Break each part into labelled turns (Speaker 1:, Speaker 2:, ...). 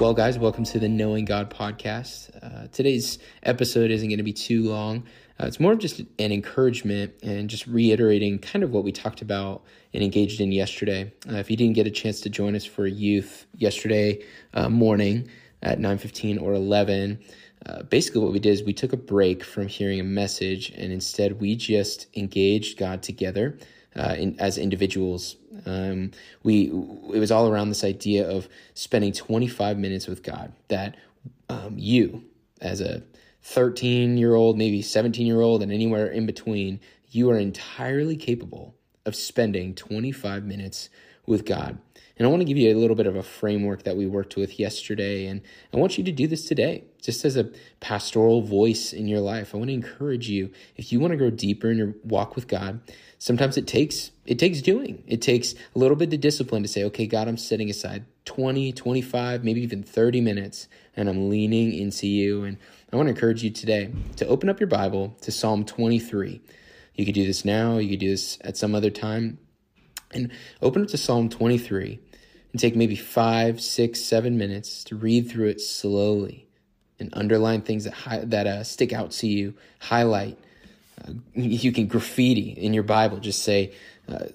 Speaker 1: Well, guys, welcome to the Knowing God podcast. Uh, today's episode isn't going to be too long. Uh, it's more of just an encouragement and just reiterating kind of what we talked about and engaged in yesterday. Uh, if you didn't get a chance to join us for youth yesterday uh, morning at 9:15 or 11, uh, basically what we did is we took a break from hearing a message and instead we just engaged God together uh, in, as individuals. Um, we it was all around this idea of spending 25 minutes with God. That um, you, as a 13 year old, maybe 17 year old, and anywhere in between, you are entirely capable of spending 25 minutes with God. And I want to give you a little bit of a framework that we worked with yesterday. And I want you to do this today, just as a pastoral voice in your life. I want to encourage you, if you want to grow deeper in your walk with God, sometimes it takes it takes doing it takes a little bit of discipline to say okay god i'm setting aside 20 25 maybe even 30 minutes and i'm leaning into you and i want to encourage you today to open up your bible to psalm 23 you could do this now you could do this at some other time and open up to psalm 23 and take maybe five six seven minutes to read through it slowly and underline things that hi- that uh, stick out to you highlight uh, you can graffiti in your Bible, just say, uh,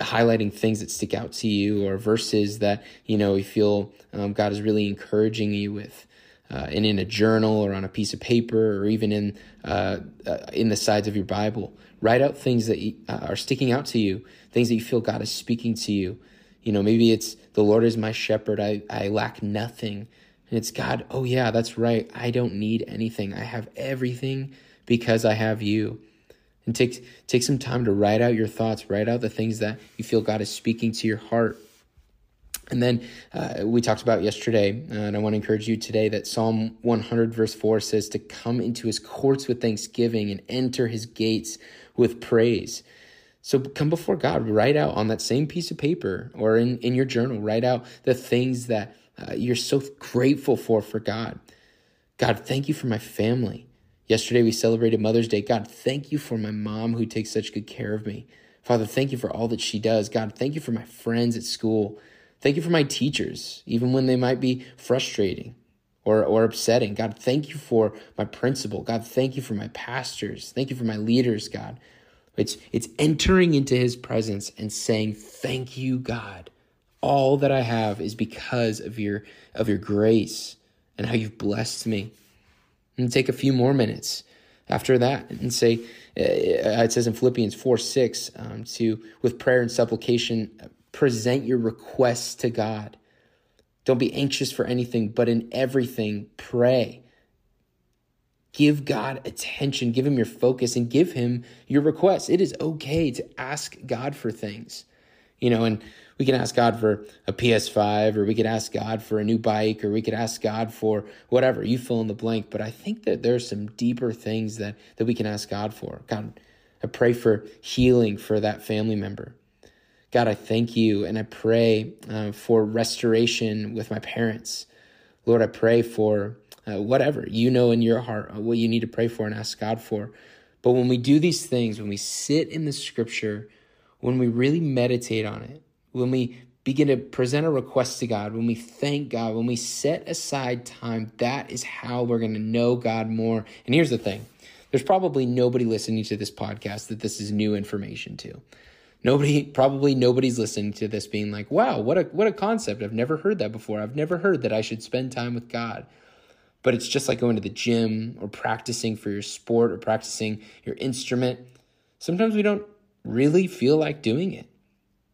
Speaker 1: highlighting things that stick out to you or verses that, you know, you feel um, God is really encouraging you with. Uh, and in a journal or on a piece of paper or even in uh, uh, in the sides of your Bible, write out things that uh, are sticking out to you, things that you feel God is speaking to you. You know, maybe it's the Lord is my shepherd; I I lack nothing, and it's God. Oh yeah, that's right. I don't need anything. I have everything because I have you. And take take some time to write out your thoughts, write out the things that you feel God is speaking to your heart. And then uh, we talked about yesterday, uh, and I want to encourage you today that Psalm 100, verse 4 says to come into his courts with thanksgiving and enter his gates with praise. So come before God, write out on that same piece of paper or in, in your journal, write out the things that uh, you're so grateful for for God. God, thank you for my family. Yesterday we celebrated Mother's Day. God, thank you for my mom who takes such good care of me. Father, thank you for all that she does. God, thank you for my friends at school. Thank you for my teachers, even when they might be frustrating or, or upsetting. God, thank you for my principal. God, thank you for my pastors. Thank you for my leaders, God. It's, it's entering into his presence and saying, Thank you, God. All that I have is because of your, of your grace and how you've blessed me and take a few more minutes after that and say uh, it says in philippians 4 6 um, to with prayer and supplication present your requests to god don't be anxious for anything but in everything pray give god attention give him your focus and give him your requests it is okay to ask god for things you know and we can ask God for a PS5 or we could ask God for a new bike or we could ask God for whatever. You fill in the blank. But I think that there's some deeper things that, that we can ask God for. God, I pray for healing for that family member. God, I thank you and I pray uh, for restoration with my parents. Lord, I pray for uh, whatever you know in your heart uh, what you need to pray for and ask God for. But when we do these things, when we sit in the scripture, when we really meditate on it, when we begin to present a request to God, when we thank God, when we set aside time, that is how we're going to know God more. And here's the thing there's probably nobody listening to this podcast that this is new information to. Nobody, probably nobody's listening to this being like, wow, what a, what a concept. I've never heard that before. I've never heard that I should spend time with God. But it's just like going to the gym or practicing for your sport or practicing your instrument. Sometimes we don't really feel like doing it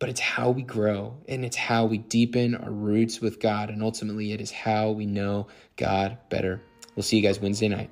Speaker 1: but it's how we grow and it's how we deepen our roots with God. And ultimately, it is how we know God better. We'll see you guys Wednesday night.